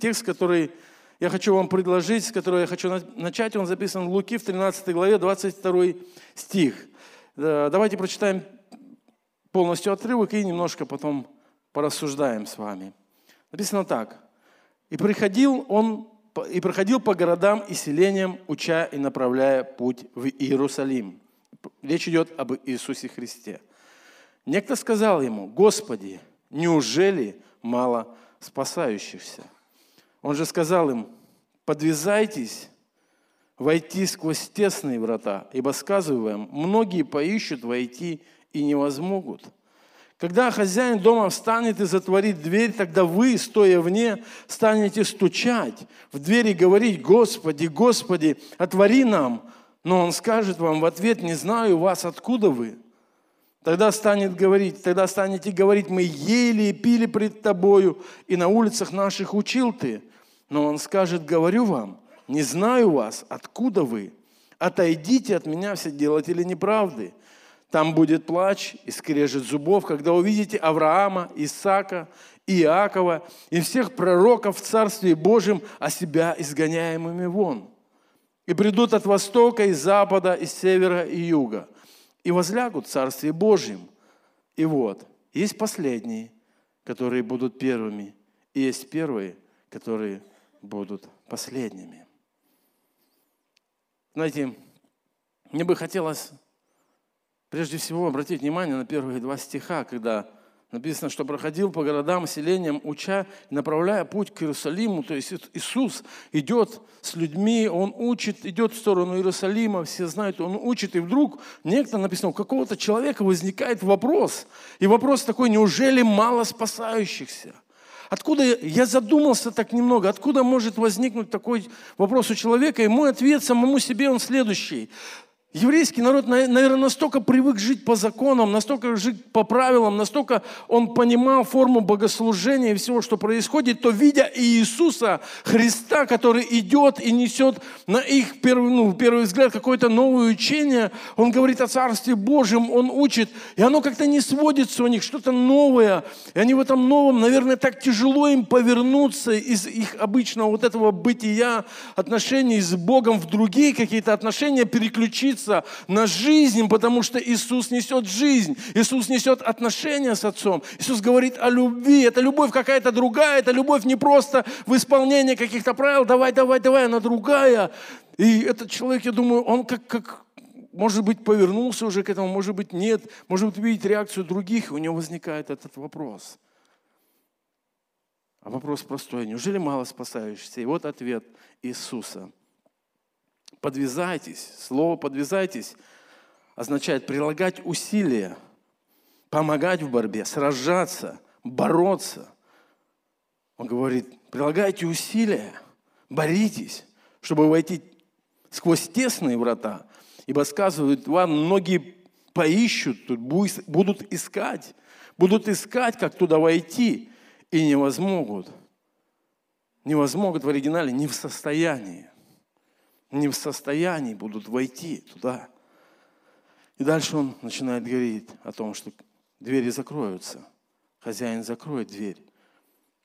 Текст, который я хочу вам предложить, с которого я хочу начать, он записан в Луки в 13 главе, 22 стих. Давайте прочитаем полностью отрывок и немножко потом порассуждаем с вами. Написано так. «И приходил он и проходил по городам и селениям, уча и направляя путь в Иерусалим». Речь идет об Иисусе Христе. Некто сказал ему, «Господи, неужели мало спасающихся?» Он же сказал им, подвязайтесь войти сквозь тесные врата, ибо, сказываю вам, многие поищут войти и не возмогут. Когда хозяин дома встанет и затворит дверь, тогда вы, стоя вне, станете стучать в дверь и говорить, Господи, Господи, отвори нам. Но он скажет вам в ответ, не знаю вас, откуда вы. Тогда станет говорить, тогда станете говорить, мы ели и пили пред тобою, и на улицах наших учил ты. Но он скажет, говорю вам, не знаю вас, откуда вы. Отойдите от меня все делатели неправды. Там будет плач и скрежет зубов, когда увидите Авраама, Исаака, Иакова и всех пророков в Царстве Божьем, а себя изгоняемыми вон. И придут от востока, и запада, и севера, и юга, и возлягут в Царстве Божьем. И вот, есть последние, которые будут первыми, и есть первые, которые будут последними. Знаете, мне бы хотелось прежде всего обратить внимание на первые два стиха, когда написано, что проходил по городам, селениям, уча, направляя путь к Иерусалиму. То есть Иисус идет с людьми, Он учит, идет в сторону Иерусалима, все знают, Он учит, и вдруг некто написано, у какого-то человека возникает вопрос. И вопрос такой, неужели мало спасающихся? Откуда, я задумался так немного, откуда может возникнуть такой вопрос у человека, и мой ответ самому себе он следующий. Еврейский народ, наверное, настолько привык жить по законам, настолько жить по правилам, настолько он понимал форму богослужения и всего, что происходит, то видя Иисуса Христа, который идет и несет на их первый, ну, первый взгляд какое-то новое учение, он говорит о Царстве Божьем, он учит, и оно как-то не сводится у них, что-то новое. И они в этом новом, наверное, так тяжело им повернуться из их обычного вот этого бытия, отношений с Богом в другие какие-то отношения, переключиться переключиться на жизнь, потому что Иисус несет жизнь. Иисус несет отношения с Отцом. Иисус говорит о любви. Это любовь какая-то другая. Это любовь не просто в исполнении каких-то правил. Давай, давай, давай, она другая. И этот человек, я думаю, он как, как может быть, повернулся уже к этому, может быть, нет. Может быть, видеть реакцию других, и у него возникает этот вопрос. А вопрос простой. Неужели мало спасающихся? И вот ответ Иисуса – подвязайтесь. Слово подвязайтесь означает прилагать усилия, помогать в борьбе, сражаться, бороться. Он говорит, прилагайте усилия, боритесь, чтобы войти сквозь тесные врата. Ибо сказывают вам, многие поищут, тут будут искать, будут искать, как туда войти, и не возмогут. Не возмогут в оригинале, не в состоянии не в состоянии будут войти туда. И дальше он начинает говорить о том, что двери закроются. Хозяин закроет дверь.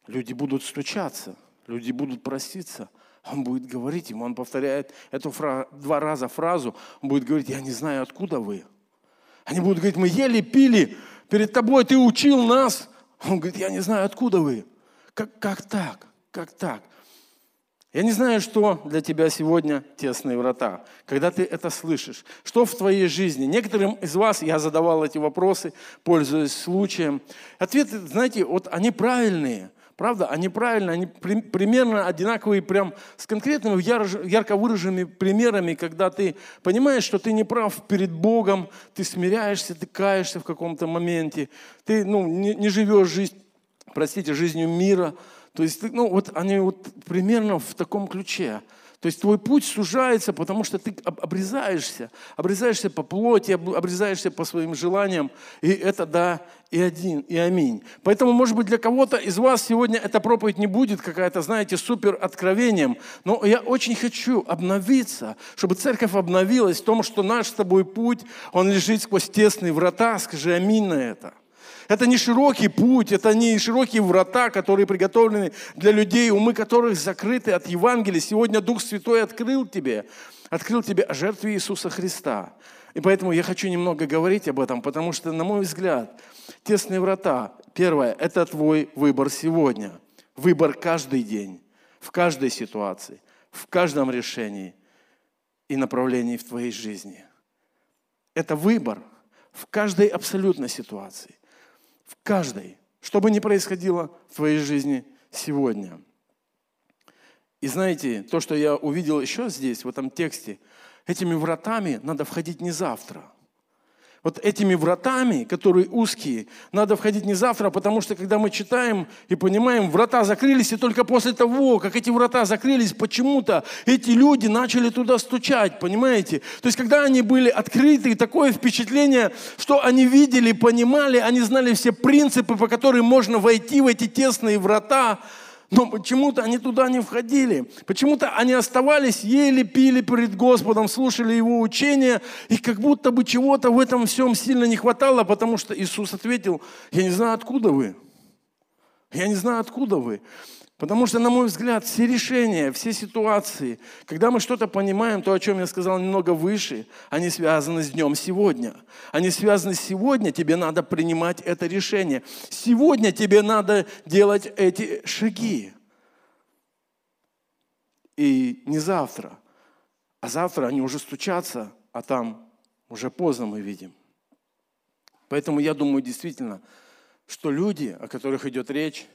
Люди будут стучаться, люди будут проситься. Он будет говорить им, он повторяет эту фразу, два раза фразу, он будет говорить, я не знаю, откуда вы. Они будут говорить, мы ели, пили, перед тобой ты учил нас. Он говорит, я не знаю, откуда вы. Как, как так? Как так? Я не знаю, что для тебя сегодня тесные врата, когда ты это слышишь. Что в твоей жизни? Некоторым из вас я задавал эти вопросы, пользуясь случаем. Ответы, знаете, вот они правильные. Правда, они правильные, они при, примерно одинаковые, прям с конкретными яр, ярко выраженными примерами, когда ты понимаешь, что ты не прав перед Богом, ты смиряешься, ты каешься в каком-то моменте, ты ну, не, не живешь жизнь, простите, жизнью мира, то есть, ну, вот они вот примерно в таком ключе. То есть твой путь сужается, потому что ты обрезаешься. Обрезаешься по плоти, обрезаешься по своим желаниям. И это да, и один, и аминь. Поэтому, может быть, для кого-то из вас сегодня эта проповедь не будет какая-то, знаете, супер откровением. Но я очень хочу обновиться, чтобы церковь обновилась в том, что наш с тобой путь, он лежит сквозь тесные врата. Скажи аминь на это. Это не широкий путь, это не широкие врата, которые приготовлены для людей, умы которых закрыты от Евангелия. Сегодня Дух Святой открыл тебе, открыл тебе о жертве Иисуса Христа. И поэтому я хочу немного говорить об этом, потому что, на мой взгляд, тесные врата, первое, это твой выбор сегодня. Выбор каждый день, в каждой ситуации, в каждом решении и направлении в твоей жизни. Это выбор в каждой абсолютной ситуации. Каждой. Что бы ни происходило в твоей жизни сегодня. И знаете, то, что я увидел еще здесь, в этом тексте – этими вратами надо входить не завтра. Вот этими вратами, которые узкие, надо входить не завтра, потому что когда мы читаем и понимаем, врата закрылись, и только после того, как эти врата закрылись, почему-то эти люди начали туда стучать, понимаете? То есть, когда они были открыты, такое впечатление, что они видели, понимали, они знали все принципы, по которым можно войти в эти тесные врата, но почему-то они туда не входили. Почему-то они оставались, ели, пили перед Господом, слушали Его учения, и как будто бы чего-то в этом всем сильно не хватало, потому что Иисус ответил, я не знаю, откуда вы. Я не знаю, откуда вы. Потому что, на мой взгляд, все решения, все ситуации, когда мы что-то понимаем, то, о чем я сказал немного выше, они связаны с днем сегодня. Они связаны с сегодня, тебе надо принимать это решение. Сегодня тебе надо делать эти шаги. И не завтра. А завтра они уже стучатся, а там уже поздно мы видим. Поэтому я думаю действительно, что люди, о которых идет речь,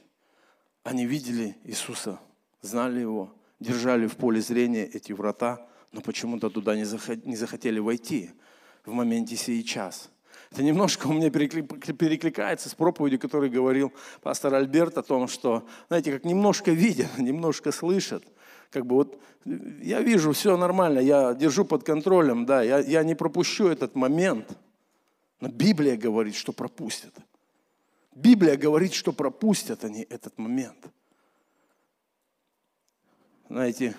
они видели Иисуса, знали Его, держали в поле зрения эти врата, но почему-то туда не захотели войти в моменте сей. Это немножко у меня перекликается с проповедью, которую говорил пастор Альберт о том, что, знаете, как немножко видят, немножко слышат. Как бы вот я вижу, все нормально, я держу под контролем, да, я, я не пропущу этот момент. Но Библия говорит, что пропустят. Библия говорит, что пропустят они этот момент. Знаете,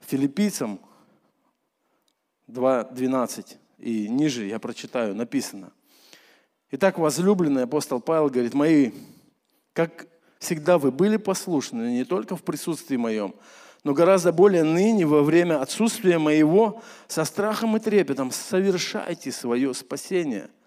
филиппийцам 2.12 и ниже я прочитаю, написано. Итак, возлюбленный апостол Павел говорит, мои, как всегда вы были послушны не только в присутствии моем, но гораздо более ныне во время отсутствия моего со страхом и трепетом совершайте свое спасение –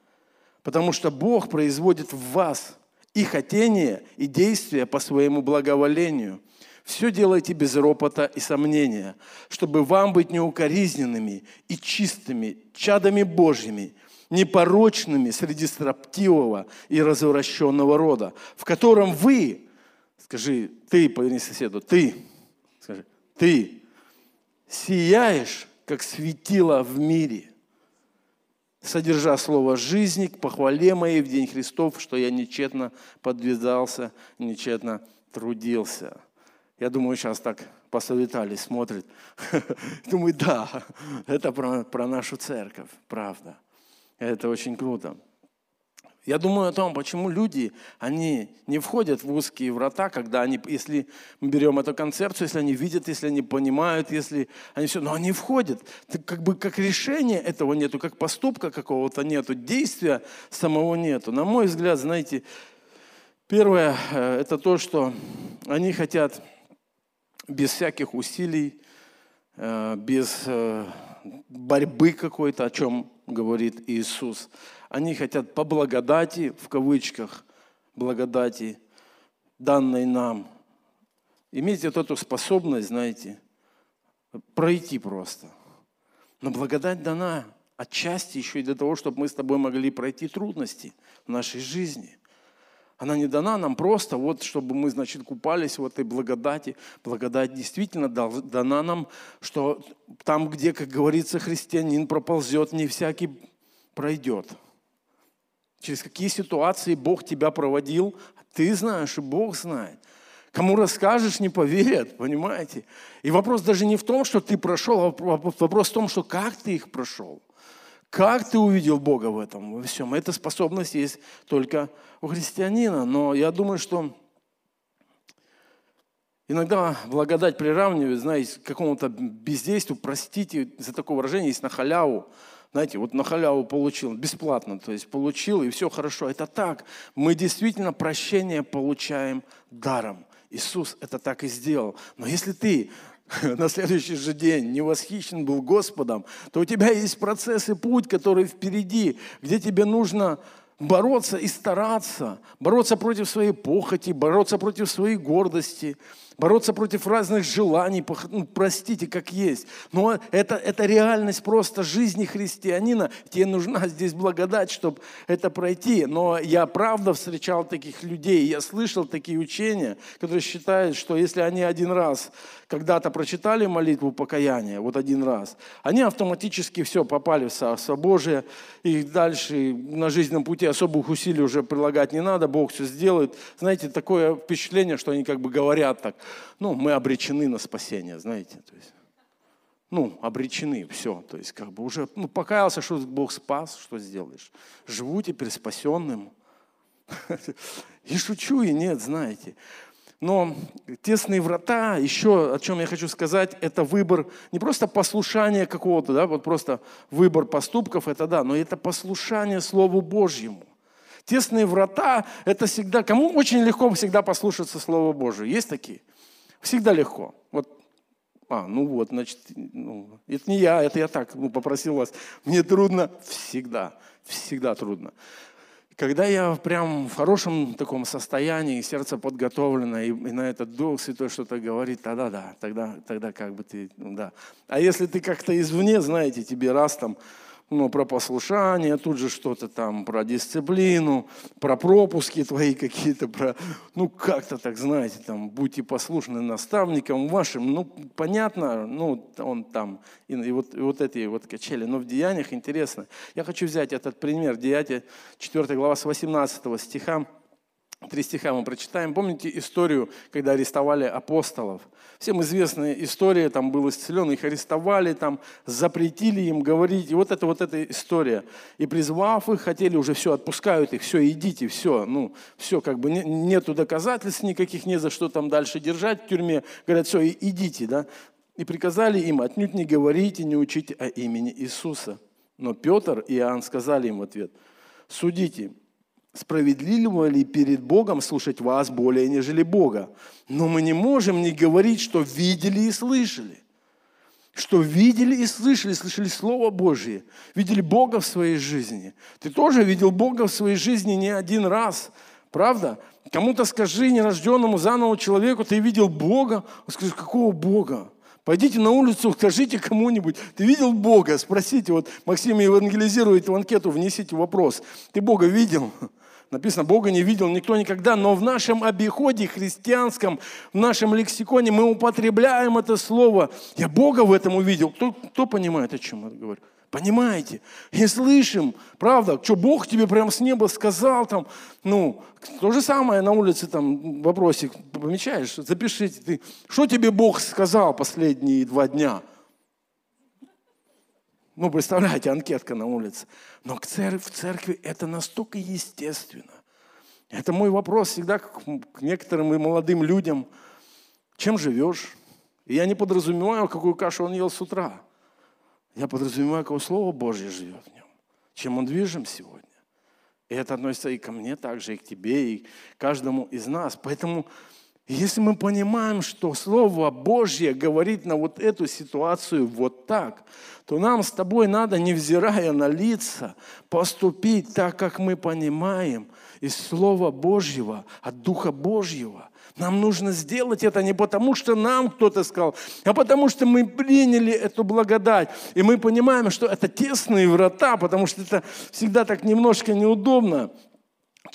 Потому что Бог производит в вас и хотение, и действия по своему благоволению. Все делайте без ропота и сомнения, чтобы вам быть неукоризненными и чистыми, чадами Божьими, непорочными среди строптивого и развращенного рода, в котором вы, скажи, ты, поверни соседу, ты, скажи, ты сияешь, как светило в мире – содержа слово жизни к похвале моей в день Христов, что я нечетно подвязался, нечетно трудился. Я думаю, сейчас так посоветались, смотрит. Думаю, да, это про, про нашу церковь, правда. Это очень круто. Я думаю о том, почему люди, они не входят в узкие врата, когда они, если мы берем эту концепцию, если они видят, если они понимают, если они все, но они входят. Так как бы как решения этого нету, как поступка какого-то нету, действия самого нету. На мой взгляд, знаете, первое, э, это то, что они хотят без всяких усилий, э, без э, борьбы какой-то, о чем говорит Иисус. Они хотят по благодати, в кавычках, благодати, данной нам, иметь вот эту способность, знаете, пройти просто. Но благодать дана отчасти еще и для того, чтобы мы с тобой могли пройти трудности в нашей жизни. Она не дана нам просто, вот, чтобы мы, значит, купались в этой благодати. Благодать действительно дана нам, что там, где, как говорится, христианин проползет, не всякий пройдет. Через какие ситуации Бог тебя проводил, ты знаешь, и Бог знает. Кому расскажешь, не поверят, понимаете? И вопрос даже не в том, что ты прошел, а вопрос в том, что как ты их прошел. Как ты увидел Бога в этом, во всем? Эта способность есть только у христианина. Но я думаю, что иногда благодать приравнивает, знаете, к какому-то бездействию, простите за такое выражение, есть на халяву. Знаете, вот на халяву получил, бесплатно, то есть получил, и все хорошо. Это так. Мы действительно прощение получаем даром. Иисус это так и сделал. Но если ты на следующий же день не восхищен был Господом, то у тебя есть процесс и путь, который впереди, где тебе нужно бороться и стараться, бороться против своей похоти, бороться против своей гордости – бороться против разных желаний, ну, простите, как есть. Но это, это реальность просто жизни христианина. Тебе нужна здесь благодать, чтобы это пройти. Но я правда встречал таких людей, я слышал такие учения, которые считают, что если они один раз когда-то прочитали молитву покаяния, вот один раз, они автоматически все, попали в Царство Божие, и дальше на жизненном пути особых усилий уже прилагать не надо, Бог все сделает. Знаете, такое впечатление, что они как бы говорят так, ну, мы обречены на спасение, знаете, то есть, ну, обречены, все, то есть, как бы уже, ну, покаялся, что Бог спас, что сделаешь? Живу теперь спасенным. И шучу, и нет, знаете. Но тесные врата, еще о чем я хочу сказать, это выбор, не просто послушание какого-то, да, вот просто выбор поступков, это да, но это послушание Слову Божьему. Тесные врата, это всегда, кому очень легко всегда послушаться Слова Божьего? Есть такие? Всегда легко. Вот, а, ну вот, значит, ну, это не я, это я так ну, попросил вас. Мне трудно всегда, всегда трудно. Когда я прям в хорошем таком состоянии, сердце подготовлено, и, и на этот Дух Святой что-то говорит, тогда да, тогда, тогда как бы ты, ну да. А если ты как-то извне, знаете, тебе раз там ну, про послушание, тут же что-то там про дисциплину, про пропуски твои какие-то, про, ну, как-то так, знаете, там, будьте послушны наставникам вашим, ну, понятно, ну, он там, и, и, вот, и вот эти вот качели, но в Деяниях интересно. Я хочу взять этот пример, Деяния 4 глава с 18 стиха, Три стиха мы прочитаем. Помните историю, когда арестовали апостолов? Всем известная история, там был исцелен, их арестовали, там запретили им говорить. И вот это вот эта история. И призвав их, хотели уже все, отпускают их, все, идите, все. Ну, все, как бы нету доказательств никаких, не за что там дальше держать в тюрьме. Говорят, все, идите, да. И приказали им, отнюдь не говорите, не учите о имени Иисуса. Но Петр и Иоанн сказали им в ответ, судите, справедливо ли перед Богом слушать вас более, нежели Бога? Но мы не можем не говорить, что видели и слышали. Что видели и слышали, слышали Слово Божье, видели Бога в своей жизни. Ты тоже видел Бога в своей жизни не один раз, правда? Кому-то скажи, нерожденному заново человеку, ты видел Бога? Он скажет, какого Бога? Пойдите на улицу, скажите кому-нибудь, ты видел Бога? Спросите, вот Максим евангелизирует в анкету, внесите вопрос. Ты Бога видел? Написано, Бога не видел никто никогда, но в нашем обиходе христианском, в нашем лексиконе мы употребляем это слово. Я Бога в этом увидел. Кто, кто понимает, о чем я говорю? Понимаете? И слышим, правда, что Бог тебе прямо с неба сказал там, ну, то же самое на улице там вопросик помечаешь, запишите ты, что тебе Бог сказал последние два дня – ну, представляете, анкетка на улице. Но в церкви это настолько естественно. Это мой вопрос всегда к некоторым и молодым людям. Чем живешь? И я не подразумеваю, какую кашу он ел с утра. Я подразумеваю, какое Слово Божье живет в нем. Чем он движим сегодня. И это относится и ко мне также, и к тебе, и к каждому из нас. Поэтому если мы понимаем, что Слово Божье говорит на вот эту ситуацию вот так, то нам с тобой надо, невзирая на лица, поступить так, как мы понимаем из Слова Божьего, от Духа Божьего. Нам нужно сделать это не потому, что нам кто-то сказал, а потому что мы приняли эту благодать. И мы понимаем, что это тесные врата, потому что это всегда так немножко неудобно.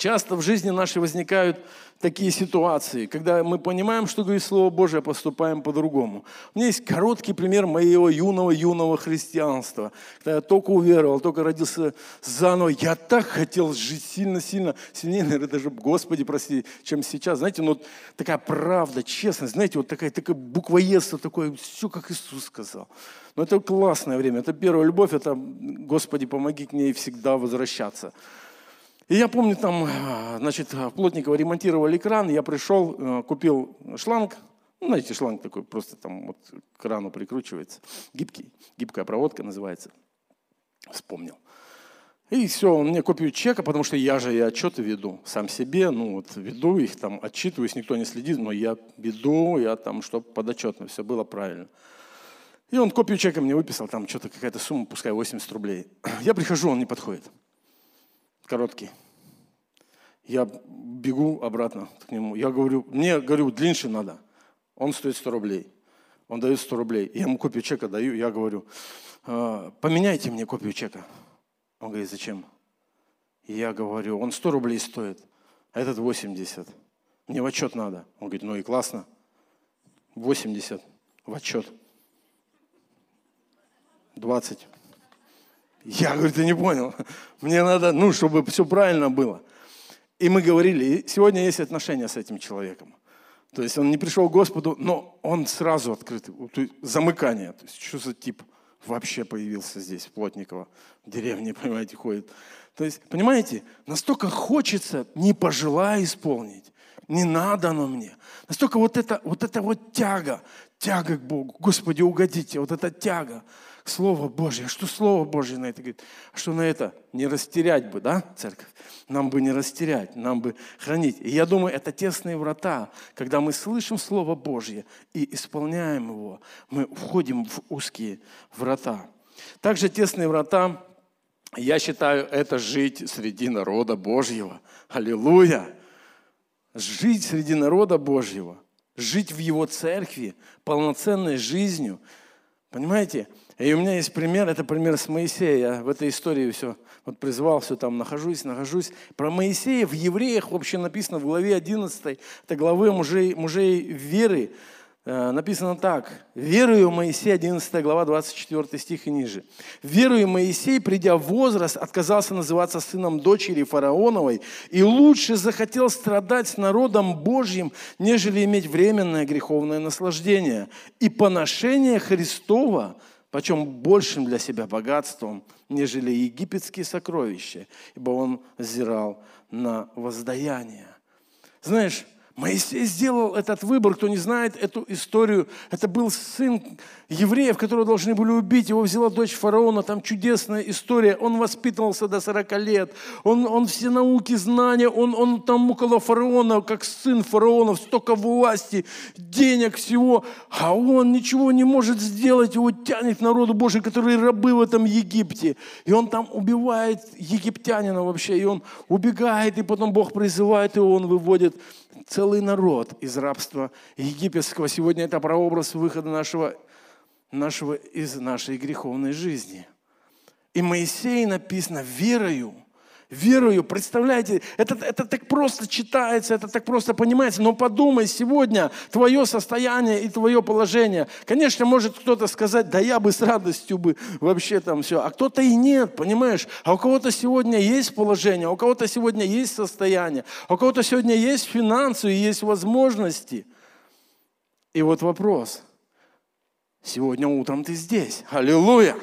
Часто в жизни нашей возникают такие ситуации, когда мы понимаем, что говорит Слово Божие, а поступаем по-другому. У меня есть короткий пример моего юного-юного христианства. Когда я только уверовал, только родился заново, я так хотел жить сильно-сильно, сильнее, наверное, даже, Господи, прости, чем сейчас. Знаете, ну, такая правда, честность, знаете, вот такая, такая буквоедство, такое, все, как Иисус сказал. Но это классное время, это первая любовь, это, Господи, помоги к ней всегда возвращаться. И я помню, там, значит, Плотникова ремонтировали кран, я пришел, э, купил шланг, ну, знаете, шланг такой, просто там вот к крану прикручивается, гибкий, гибкая проводка называется. Вспомнил. И все, он мне копию чека, потому что я же и отчеты веду сам себе, ну вот веду их там, отчитываюсь, никто не следит, но я веду, я там, чтобы подотчетно все было правильно. И он копию чека мне выписал, там что-то какая-то сумма, пускай 80 рублей. Я прихожу, он не подходит. Короткий. Я бегу обратно к нему. Я говорю, мне, говорю, длиннее надо. Он стоит 100 рублей. Он дает 100 рублей. Я ему копию чека даю, я говорю, «А, поменяйте мне копию чека. Он говорит, зачем? я говорю, он 100 рублей стоит, а этот 80. Мне в отчет надо. Он говорит, ну и классно. 80 в отчет. 20. Я говорю, ты не понял. Мне надо, ну, чтобы все правильно было. И мы говорили, и сегодня есть отношения с этим человеком. То есть он не пришел к Господу, но он сразу открытый. Замыкание. То есть что за тип вообще появился здесь, в Плотниково, в деревне, понимаете, ходит. То есть, понимаете, настолько хочется, не пожелая исполнить. Не надо оно мне. Настолько вот это вот, это вот тяга, тяга к Богу. Господи, угодите, вот эта тяга. Слово Божье. Что Слово Божье на это говорит? А что на это? Не растерять бы, да, церковь? Нам бы не растерять, нам бы хранить. И я думаю, это тесные врата. Когда мы слышим Слово Божье и исполняем его, мы входим в узкие врата. Также тесные врата, я считаю, это жить среди народа Божьего. Аллилуйя! Жить среди народа Божьего, жить в Его церкви полноценной жизнью. Понимаете? И у меня есть пример, это пример с Моисея. Я в этой истории все вот призвал, все там нахожусь, нахожусь. Про Моисея в Евреях вообще написано в главе 11, это главы мужей, мужей веры. Э, написано так. «Верую Моисей», 11 глава, 24 стих и ниже. «Верую Моисей, придя в возраст, отказался называться сыном дочери фараоновой и лучше захотел страдать с народом Божьим, нежели иметь временное греховное наслаждение. И поношение Христова, почем большим для себя богатством, нежели египетские сокровища, ибо он взирал на воздаяние». Знаешь, Моисей сделал этот выбор, кто не знает эту историю. Это был сын евреев, которого должны были убить. Его взяла дочь фараона, там чудесная история. Он воспитывался до 40 лет. Он, он все науки, знания, он, он там около фараона, как сын фараона, столько власти, денег, всего. А он ничего не может сделать. Его тянет народу Божий, которые рабы в этом Египте. И он там убивает египтянина вообще. И он убегает, и потом Бог призывает его, он выводит целый народ из рабства египетского. Сегодня это прообраз выхода нашего, нашего из нашей греховной жизни. И Моисей написано верою – верою. Представляете, это, это так просто читается, это так просто понимается. Но подумай сегодня твое состояние и твое положение. Конечно, может кто-то сказать, да я бы с радостью бы вообще там все. А кто-то и нет, понимаешь? А у кого-то сегодня есть положение, а у кого-то сегодня есть состояние, а у кого-то сегодня есть финансы и есть возможности. И вот вопрос. Сегодня утром ты здесь. Аллилуйя!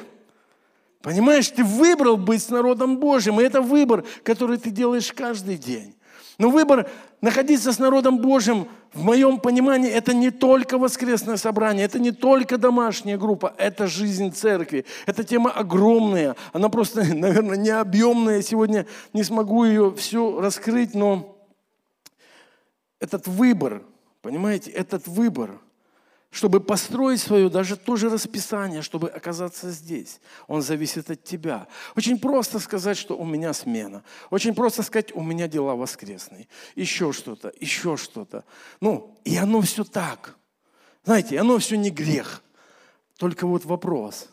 Понимаешь, ты выбрал быть с народом Божьим, и это выбор, который ты делаешь каждый день. Но выбор находиться с народом Божьим, в моем понимании, это не только воскресное собрание, это не только домашняя группа, это жизнь церкви. Эта тема огромная, она просто, наверное, необъемная. Сегодня не смогу ее все раскрыть, но этот выбор, понимаете, этот выбор – чтобы построить свое даже то же расписание, чтобы оказаться здесь. Он зависит от тебя. Очень просто сказать, что у меня смена. Очень просто сказать, у меня дела воскресные. Еще что-то, еще что-то. Ну, и оно все так. Знаете, оно все не грех. Только вот вопрос.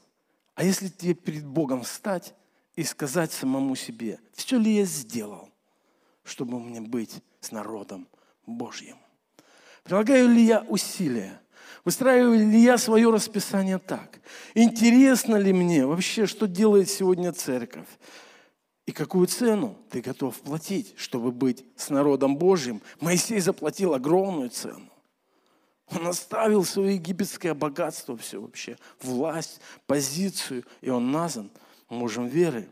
А если тебе перед Богом встать и сказать самому себе, все ли я сделал, чтобы мне быть с народом Божьим? Прилагаю ли я усилия – Выстраиваю ли я свое расписание так? Интересно ли мне вообще, что делает сегодня церковь? И какую цену ты готов платить, чтобы быть с народом Божьим? Моисей заплатил огромную цену. Он оставил свое египетское богатство, все вообще, власть, позицию, и он назван мужем веры.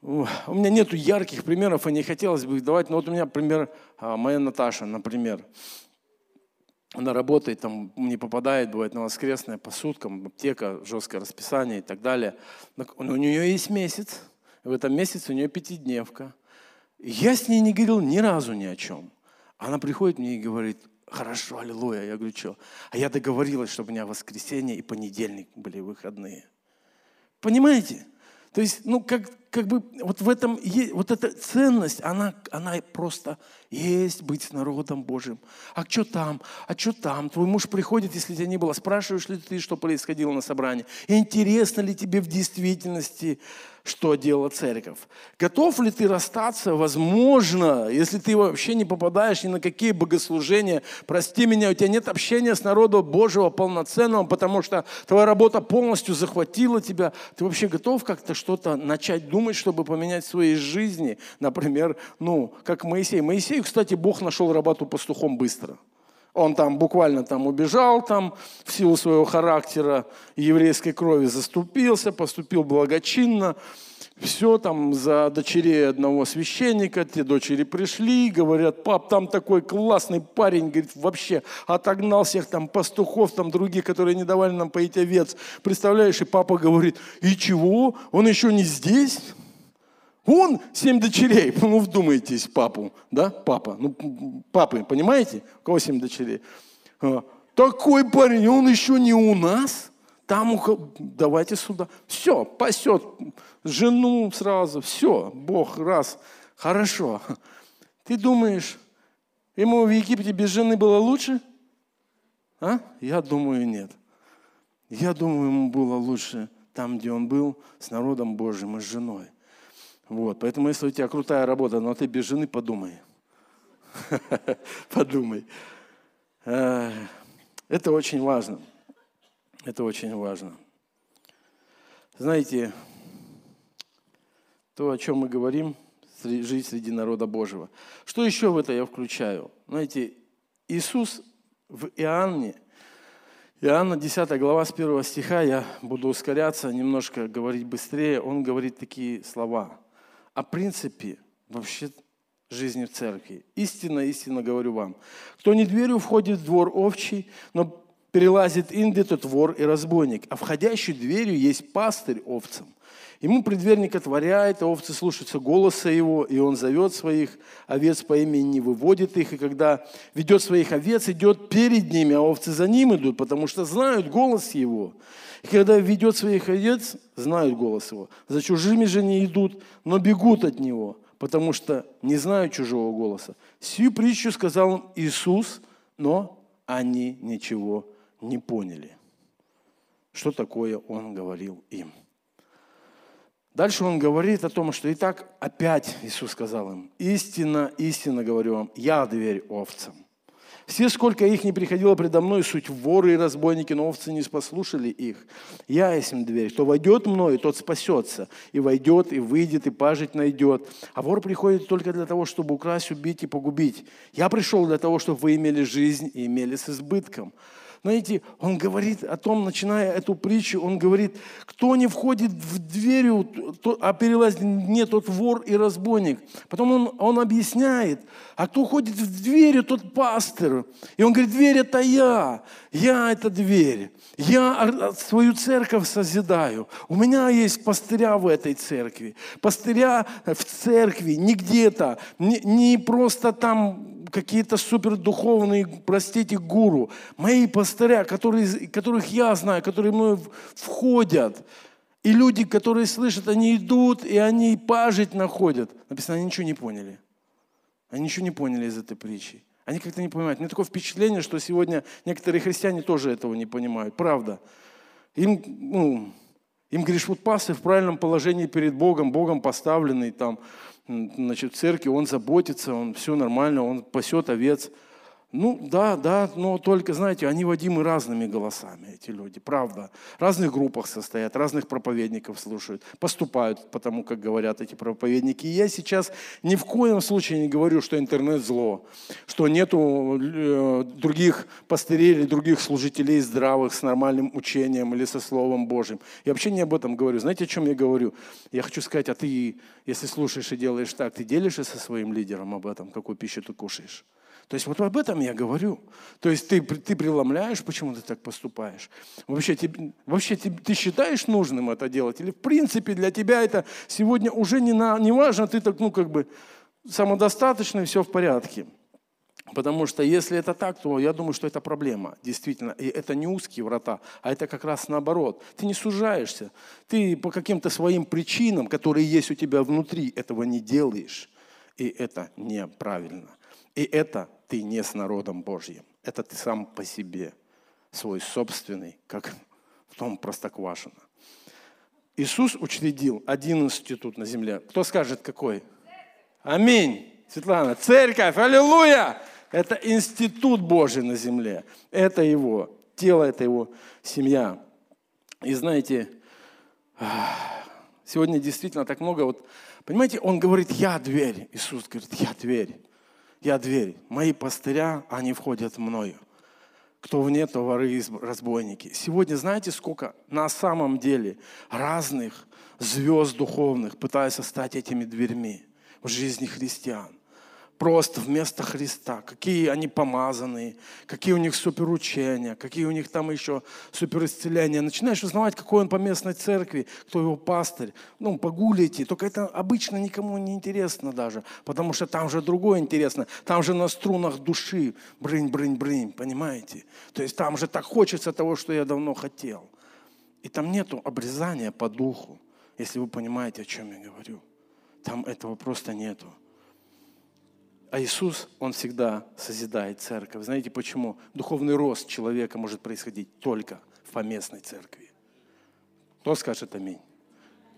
У меня нету ярких примеров, и не хотелось бы их давать, но вот у меня пример, а, моя Наташа, например. Она работает, там не попадает, бывает на воскресное по суткам, аптека, жесткое расписание и так далее. Но у нее есть месяц, в этом месяце у нее пятидневка. Я с ней не говорил ни разу ни о чем. Она приходит мне и говорит, хорошо, аллилуйя. Я говорю, что? А я договорилась, чтобы у меня воскресенье и понедельник были выходные. Понимаете? То есть, ну, как, как бы вот в этом, вот эта ценность, она, она просто есть быть народом Божьим. А что там? А что там? Твой муж приходит, если тебя не было, спрашиваешь ли ты, что происходило на собрании? Интересно ли тебе в действительности что делала церковь. Готов ли ты расстаться? Возможно, если ты вообще не попадаешь ни на какие богослужения. Прости меня, у тебя нет общения с народом Божьего полноценного, потому что твоя работа полностью захватила тебя. Ты вообще готов как-то что-то начать думать, чтобы поменять в своей жизни? Например, ну, как Моисей. Моисею, кстати, Бог нашел работу пастухом быстро. Он там буквально там убежал, там в силу своего характера еврейской крови заступился, поступил благочинно. Все там за дочерей одного священника, те дочери пришли, говорят, пап, там такой классный парень, говорит, вообще отогнал всех там пастухов, там других, которые не давали нам поить овец. Представляешь, и папа говорит, и чего, он еще не здесь? Он семь дочерей. Ну, вдумайтесь, папу, да, папа. Ну, папы, понимаете? У кого семь дочерей? А, такой парень, он еще не у нас. Там, давайте сюда. Все, пасет жену сразу. Все, Бог раз. Хорошо. Ты думаешь, ему в Египте без жены было лучше? А? Я думаю, нет. Я думаю, ему было лучше там, где он был, с народом Божьим и с женой. Вот, поэтому если у тебя крутая работа, но ты без жены, подумай. Подумай. Э, это очень важно. Это очень важно. Знаете, то, о чем мы говорим, жить среди народа Божьего. Что еще в это я включаю? Знаете, Иисус в Иоанне, Иоанна 10 глава с 1 стиха, я буду ускоряться, немножко говорить быстрее, он говорит такие слова – о принципе вообще жизни в церкви. Истинно, истинно говорю вам. Кто не дверью входит в двор овчий, но перелазит инды, тот вор и разбойник. А входящий дверью есть пастырь овцам. Ему предверник отворяет, а овцы слушаются голоса его, и он зовет своих овец по имени, выводит их, и когда ведет своих овец, идет перед ними, а овцы за ним идут, потому что знают голос его. И когда ведет своих овец, знают голос его. За чужими же не идут, но бегут от него, потому что не знают чужого голоса. Сию притчу сказал им Иисус, но они ничего не поняли. Что такое Он говорил им. Дальше он говорит о том, что и так опять Иисус сказал им, истинно, истинно говорю вам, я дверь овцам. Все, сколько их не приходило предо мной, суть воры и разбойники, но овцы не послушали их. Я есть им дверь. Кто войдет мною, тот спасется. И войдет, и выйдет, и пажить найдет. А вор приходит только для того, чтобы украсть, убить и погубить. Я пришел для того, чтобы вы имели жизнь и имели с избытком. Знаете, он говорит о том, начиная эту притчу, он говорит, кто не входит в дверь, а перелазит не тот вор и разбойник. Потом он, он объясняет, а кто ходит в дверь, тот пастор. И он говорит, дверь это я, я это дверь. Я свою церковь созидаю. У меня есть пастыря в этой церкви. Пастыря в церкви, не где-то, не, не просто там какие-то супердуховные, простите, гуру. Мои пастыря, которые, которых я знаю, которые мной входят. И люди, которые слышат, они идут, и они пажить находят. Написано, они ничего не поняли. Они ничего не поняли из этой притчи. Они как-то не понимают. У меня такое впечатление, что сегодня некоторые христиане тоже этого не понимают. Правда. Им, ну, им говоришь, вот пастор в правильном положении перед Богом, Богом поставленный там, значит, в церкви, он заботится, он все нормально, он пасет овец. Ну да, да, но только, знаете, они водимы разными голосами, эти люди, правда. В разных группах состоят, разных проповедников слушают, поступают потому, как говорят эти проповедники. И я сейчас ни в коем случае не говорю, что интернет зло, что нету э, других пастырей или других служителей здравых с нормальным учением или со Словом Божьим. Я вообще не об этом говорю. Знаете, о чем я говорю? Я хочу сказать, а ты, если слушаешь и делаешь так, ты делишься со своим лидером об этом, какую пищу ты кушаешь? То есть вот об этом я говорю. То есть ты, ты преломляешь, почему ты так поступаешь. Вообще, ты, вообще ты, ты считаешь нужным это делать? Или в принципе для тебя это сегодня уже не, на, не важно, ты так, ну как бы самодостаточный, все в порядке. Потому что если это так, то я думаю, что это проблема, действительно. И это не узкие врата, а это как раз наоборот. Ты не сужаешься. Ты по каким-то своим причинам, которые есть у тебя внутри, этого не делаешь. И это неправильно. И это ты не с народом Божьим. Это ты сам по себе, свой собственный, как в том Простоквашино. Иисус учредил один институт на земле. Кто скажет, какой? Аминь. Светлана, церковь, аллилуйя! Это институт Божий на земле. Это его тело, это его семья. И знаете, сегодня действительно так много вот, понимаете, он говорит, я дверь. Иисус говорит, я дверь. Я дверь. Мои пастыря, они входят мною. Кто вне, то воры и разбойники. Сегодня знаете, сколько на самом деле разных звезд духовных пытаются стать этими дверьми в жизни христиан просто вместо Христа. Какие они помазанные, какие у них суперучения, какие у них там еще суперисцеления. Начинаешь узнавать, какой он по местной церкви, кто его пастырь. Ну, погуглите. Только это обычно никому не интересно даже, потому что там же другое интересно. Там же на струнах души брынь, брынь, брынь, понимаете? То есть там же так хочется того, что я давно хотел. И там нету обрезания по духу, если вы понимаете, о чем я говорю. Там этого просто нету. А Иисус, Он всегда созидает церковь. Знаете почему? Духовный рост человека может происходить только в поместной церкви. Кто скажет аминь?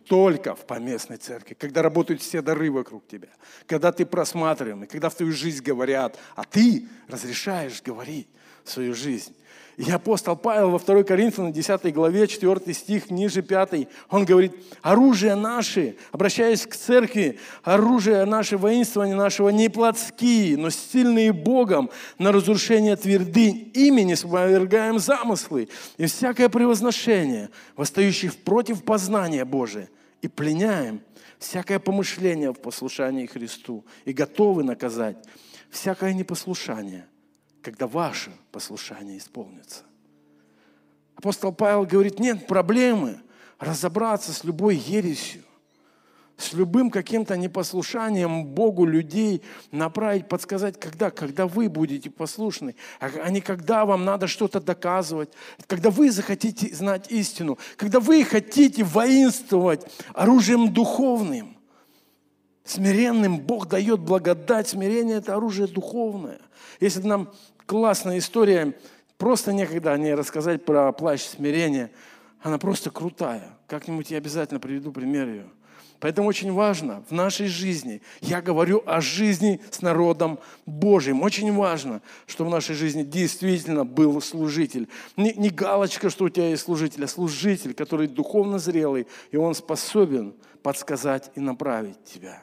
Только в поместной церкви, когда работают все дары вокруг тебя, когда ты просматриваемый, когда в твою жизнь говорят, а ты разрешаешь говорить свою жизнь. И апостол Павел во 2 Коринфянам 10 главе, 4 стих, ниже 5, он говорит, оружие наше, обращаясь к церкви, оружие наше воинствование нашего не плотские, но сильные Богом на разрушение твердынь имени сопровергаем замыслы и всякое превозношение, восстающих против познания Божия, и пленяем всякое помышление в послушании Христу, и готовы наказать всякое непослушание – когда ваше послушание исполнится. Апостол Павел говорит, нет проблемы разобраться с любой ересью, с любым каким-то непослушанием Богу людей направить, подсказать, когда, когда вы будете послушны, а не когда вам надо что-то доказывать, когда вы захотите знать истину, когда вы хотите воинствовать оружием духовным, смиренным Бог дает благодать, смирение – это оружие духовное. Если нам классная история. Просто некогда о ней рассказать про плащ смирения. Она просто крутая. Как-нибудь я обязательно приведу пример ее. Поэтому очень важно в нашей жизни, я говорю о жизни с народом Божьим, очень важно, что в нашей жизни действительно был служитель. Не, не галочка, что у тебя есть служитель, а служитель, который духовно зрелый, и он способен подсказать и направить тебя.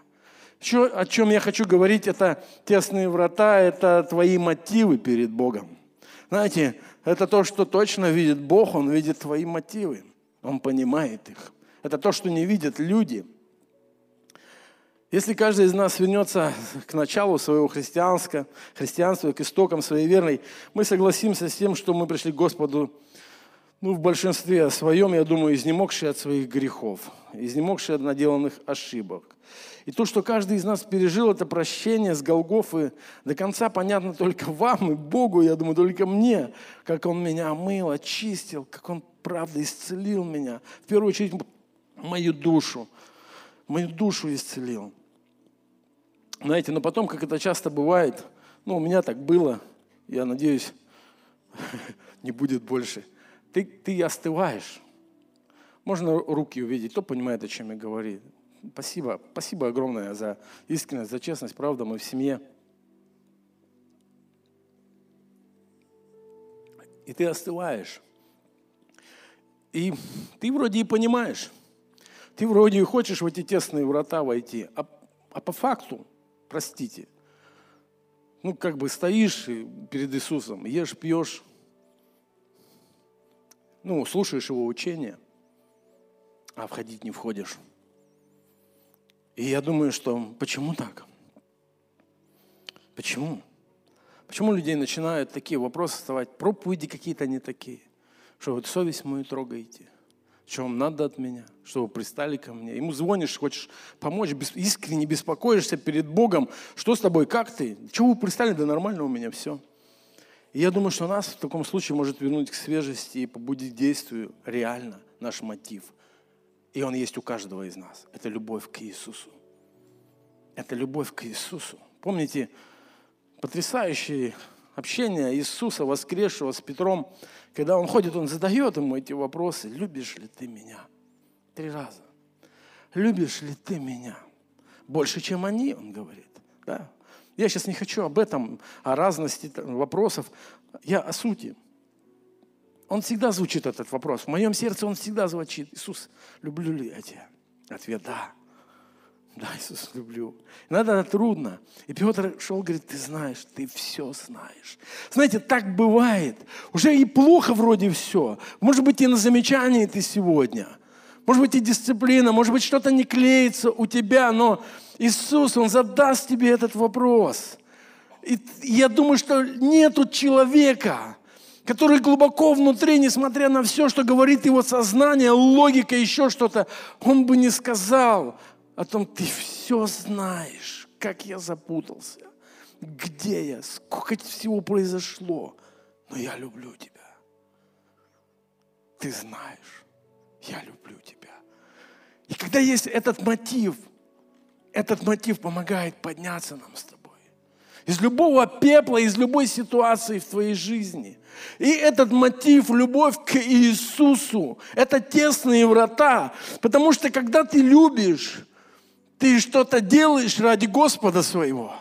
Еще о чем я хочу говорить, это тесные врата, это твои мотивы перед Богом. Знаете, это то, что точно видит Бог, Он видит твои мотивы, Он понимает их. Это то, что не видят люди. Если каждый из нас вернется к началу своего христианства, христианства, к истокам своей верной, мы согласимся с тем, что мы пришли к Господу ну, в большинстве своем, я думаю, изнемогшие от своих грехов, изнемогшие от наделанных ошибок. И то, что каждый из нас пережил это прощение с Голгофы, до конца понятно только вам и Богу, я думаю, только мне, как Он меня омыл, очистил, как Он, правда, исцелил меня. В первую очередь, мою душу. Мою душу исцелил. Знаете, но потом, как это часто бывает, ну, у меня так было, я надеюсь, не будет больше. Ты, ты остываешь. Можно руки увидеть, кто понимает, о чем я говорю. Спасибо, спасибо огромное за искренность, за честность, правда, мы в семье. И ты остываешь. И ты вроде и понимаешь, ты вроде и хочешь в эти тесные врата войти, а, а по факту, простите, ну как бы стоишь перед Иисусом, ешь, пьешь, ну, слушаешь его учения, а входить не входишь. И я думаю, что почему так? Почему? Почему людей начинают такие вопросы вставать? Проповеди какие-то не такие. Что вот совесть мою трогаете? Что вам надо от меня? Что вы пристали ко мне? Ему звонишь, хочешь помочь, искренне беспокоишься перед Богом. Что с тобой? Как ты? Чего вы пристали? Да нормально у меня все. И я думаю, что нас в таком случае может вернуть к свежести и побудить действию реально наш мотив. И он есть у каждого из нас. Это любовь к Иисусу. Это любовь к Иисусу. Помните, потрясающее общение Иисуса, воскресшего с Петром, когда он ходит, он задает ему эти вопросы. Любишь ли ты меня? Три раза. Любишь ли ты меня? Больше, чем они, он говорит. Да? Я сейчас не хочу об этом, о разности вопросов. Я о сути. Он всегда звучит этот вопрос. В моем сердце он всегда звучит. Иисус, люблю ли я тебя? Ответ – да. Да, Иисус, люблю. Иногда трудно. И Петр шел, говорит, ты знаешь, ты все знаешь. Знаете, так бывает. Уже и плохо вроде все. Может быть, и на замечании ты сегодня. Может быть, и дисциплина, может быть, что-то не клеится у тебя, но Иисус, Он задаст тебе этот вопрос. И я думаю, что нету человека, который глубоко внутри, несмотря на все, что говорит его сознание, логика, еще что-то, он бы не сказал о том, ты все знаешь, как я запутался, где я, сколько всего произошло, но я люблю тебя. Ты знаешь, я люблю тебя. И когда есть этот мотив, этот мотив помогает подняться нам с. Из любого пепла, из любой ситуации в твоей жизни. И этот мотив, любовь к Иисусу, это тесные врата. Потому что когда ты любишь, ты что-то делаешь ради Господа своего.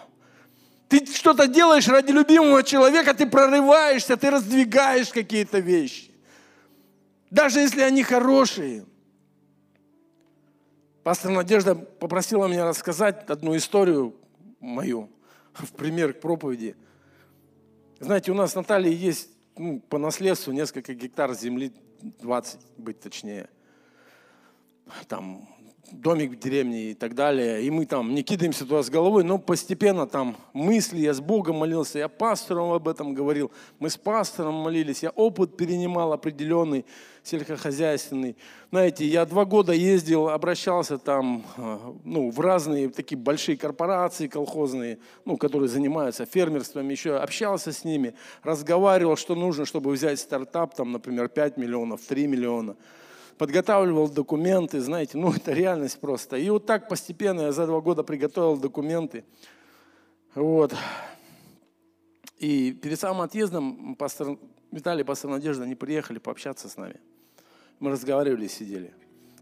Ты что-то делаешь ради любимого человека, ты прорываешься, ты раздвигаешь какие-то вещи. Даже если они хорошие. Пастор Надежда попросила меня рассказать одну историю мою в пример к проповеди. Знаете, у нас в Наталье есть ну, по наследству несколько гектар земли, 20 быть точнее. Там домик в деревне и так далее. И мы там не кидаемся туда с головой, но постепенно там мысли, я с Богом молился, я пастором об этом говорил, мы с пастором молились, я опыт перенимал определенный, сельскохозяйственный. Знаете, я два года ездил, обращался там э, ну, в разные такие большие корпорации колхозные, ну, которые занимаются фермерством, еще общался с ними, разговаривал, что нужно, чтобы взять стартап, там, например, 5 миллионов, 3 миллиона подготавливал документы, знаете, ну это реальность просто. И вот так постепенно я за два года приготовил документы. Вот. И перед самым отъездом пастор Виталий и пастор Надежда, они приехали пообщаться с нами. Мы разговаривали, сидели.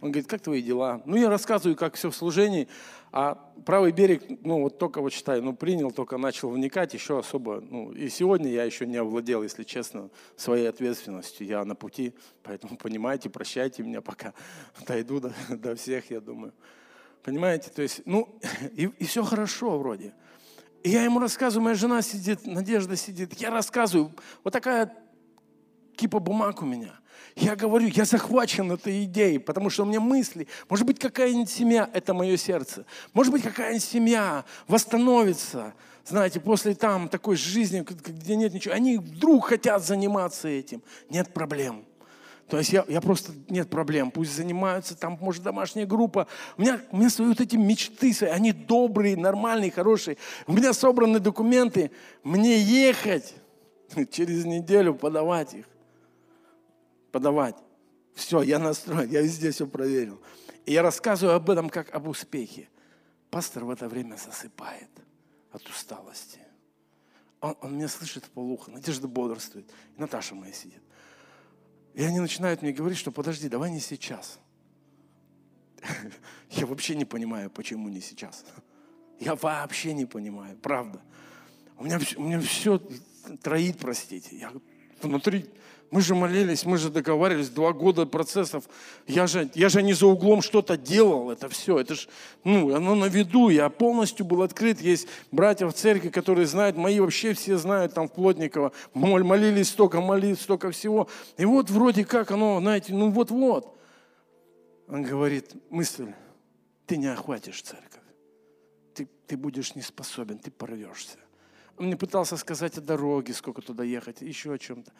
Он говорит, как твои дела? Ну, я рассказываю, как все в служении, а правый берег, ну, вот только вот читаю, ну, принял, только начал вникать, еще особо, ну, и сегодня я еще не овладел, если честно, своей ответственностью. Я на пути, поэтому понимаете, прощайте меня, пока дойду до, до всех, я думаю. Понимаете, то есть, ну, и, и все хорошо вроде. И я ему рассказываю, моя жена сидит, Надежда сидит, я рассказываю, вот такая кипа бумаг у меня – я говорю, я захвачен этой идеей, потому что у меня мысли. Может быть, какая-нибудь семья – это мое сердце. Может быть, какая-нибудь семья восстановится, знаете, после там такой жизни, где нет ничего. Они вдруг хотят заниматься этим. Нет проблем. То есть я, я просто, нет проблем, пусть занимаются, там, может, домашняя группа. У меня, у меня свои вот эти мечты, свои, они добрые, нормальные, хорошие. У меня собраны документы, мне ехать через неделю подавать их подавать. Все, я настроен, я везде все проверил. И я рассказываю об этом как об успехе. Пастор в это время засыпает от усталости. Он, он меня слышит в полухо, Надежда бодрствует. И Наташа моя сидит. И они начинают мне говорить, что подожди, давай не сейчас. Я вообще не понимаю, почему не сейчас. Я вообще не понимаю, правда. У меня, у меня все троит, простите. Я внутри мы же молились, мы же договаривались, два года процессов. Я же, я же не за углом что-то делал, это все. Это ж, ну, оно на виду, я полностью был открыт. Есть братья в церкви, которые знают, мои вообще все знают там в Плотниково. Молились столько молитв, столько всего. И вот вроде как оно, знаете, ну вот-вот. Он говорит, мысль, ты не охватишь церковь. Ты, ты будешь не способен, ты порвешься. Он мне пытался сказать о дороге, сколько туда ехать, еще о чем-то.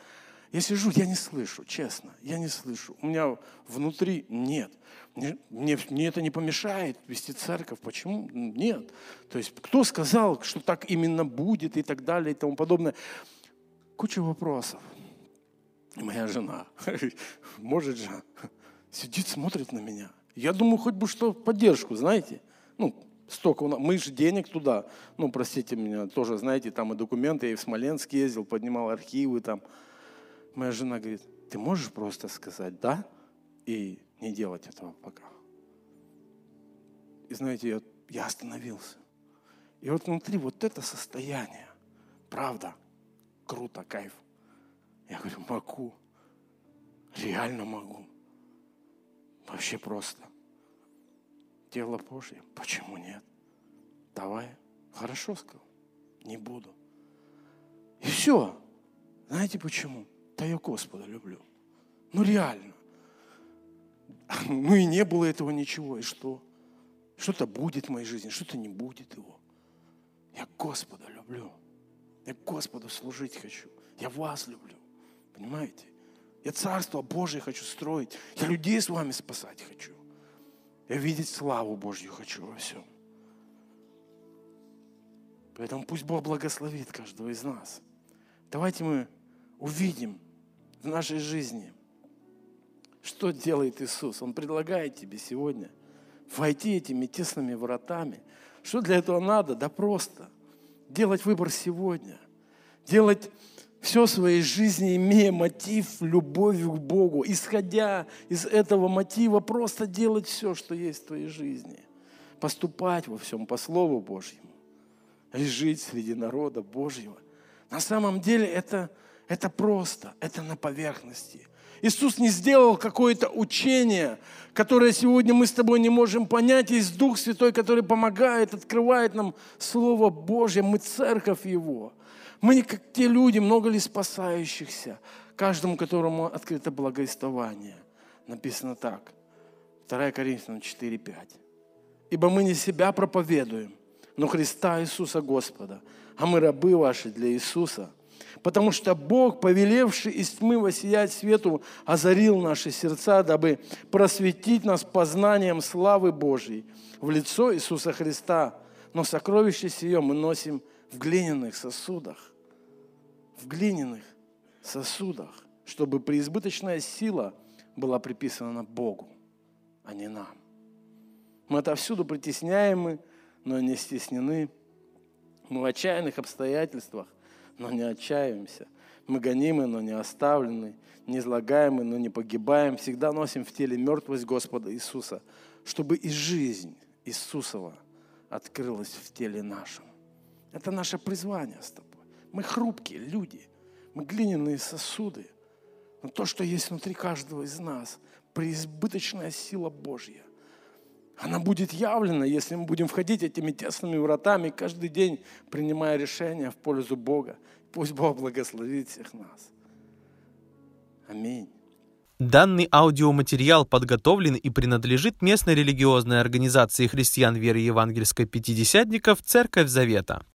Я сижу, я не слышу, честно, я не слышу. У меня внутри нет. Мне, мне, это не помешает вести церковь. Почему? Нет. То есть кто сказал, что так именно будет и так далее и тому подобное. Куча вопросов. Моя жена, может же, сидит, смотрит на меня. Я думаю, хоть бы что, поддержку, знаете. Ну, столько, мы же денег туда, ну, простите меня, тоже, знаете, там и документы, я и в Смоленск ездил, поднимал архивы там. Моя жена говорит, ты можешь просто сказать «да» и не делать этого пока. И знаете, я, я остановился. И вот внутри вот это состояние, правда, круто, кайф. Я говорю, могу, реально могу. Вообще просто. Тело Божье, почему нет? Давай. Хорошо сказал. Не буду. И все. Знаете почему? Да я Господа люблю. Ну реально. Ну и не было этого ничего. И что? Что-то будет в моей жизни, что-то не будет его. Я Господа люблю. Я Господу служить хочу. Я вас люблю. Понимаете? Я Царство Божие хочу строить. Я людей с вами спасать хочу. Я видеть славу Божью хочу во всем. Поэтому пусть Бог благословит каждого из нас. Давайте мы увидим в нашей жизни, что делает Иисус. Он предлагает тебе сегодня войти этими тесными вратами. Что для этого надо? Да просто делать выбор сегодня. Делать все в своей жизни, имея мотив любовью к Богу, исходя из этого мотива, просто делать все, что есть в твоей жизни. Поступать во всем по Слову Божьему. И жить среди народа Божьего. На самом деле это, это просто, это на поверхности. Иисус не сделал какое-то учение, которое сегодня мы с тобой не можем понять. Есть Дух Святой, который помогает, открывает нам Слово Божье. Мы церковь Его. Мы не как те люди, много ли спасающихся, каждому, которому открыто благовествование. Написано так. 2 Коринфянам 4:5. Ибо мы не себя проповедуем, но Христа Иисуса Господа, а мы рабы ваши для Иисуса. Потому что Бог, повелевший из тьмы воссиять свету, озарил наши сердца, дабы просветить нас познанием славы Божьей в лицо Иисуса Христа. Но сокровище сие мы носим в глиняных сосудах, в глиняных сосудах, чтобы преизбыточная сила была приписана Богу, а не нам. Мы отовсюду притесняемы, но не стеснены. Мы в отчаянных обстоятельствах, но не отчаиваемся. Мы гонимы, но не оставлены, не излагаемы, но не погибаем. Всегда носим в теле мертвость Господа Иисуса, чтобы и жизнь Иисусова открылась в теле нашем. Это наше призвание с тобой. Мы хрупкие люди, мы глиняные сосуды. Но то, что есть внутри каждого из нас, преизбыточная сила Божья, она будет явлена, если мы будем входить этими тесными вратами каждый день, принимая решения в пользу Бога. Пусть Бог благословит всех нас. Аминь. Данный аудиоматериал подготовлен и принадлежит местной религиозной организации христиан веры евангельской пятидесятников «Церковь Завета».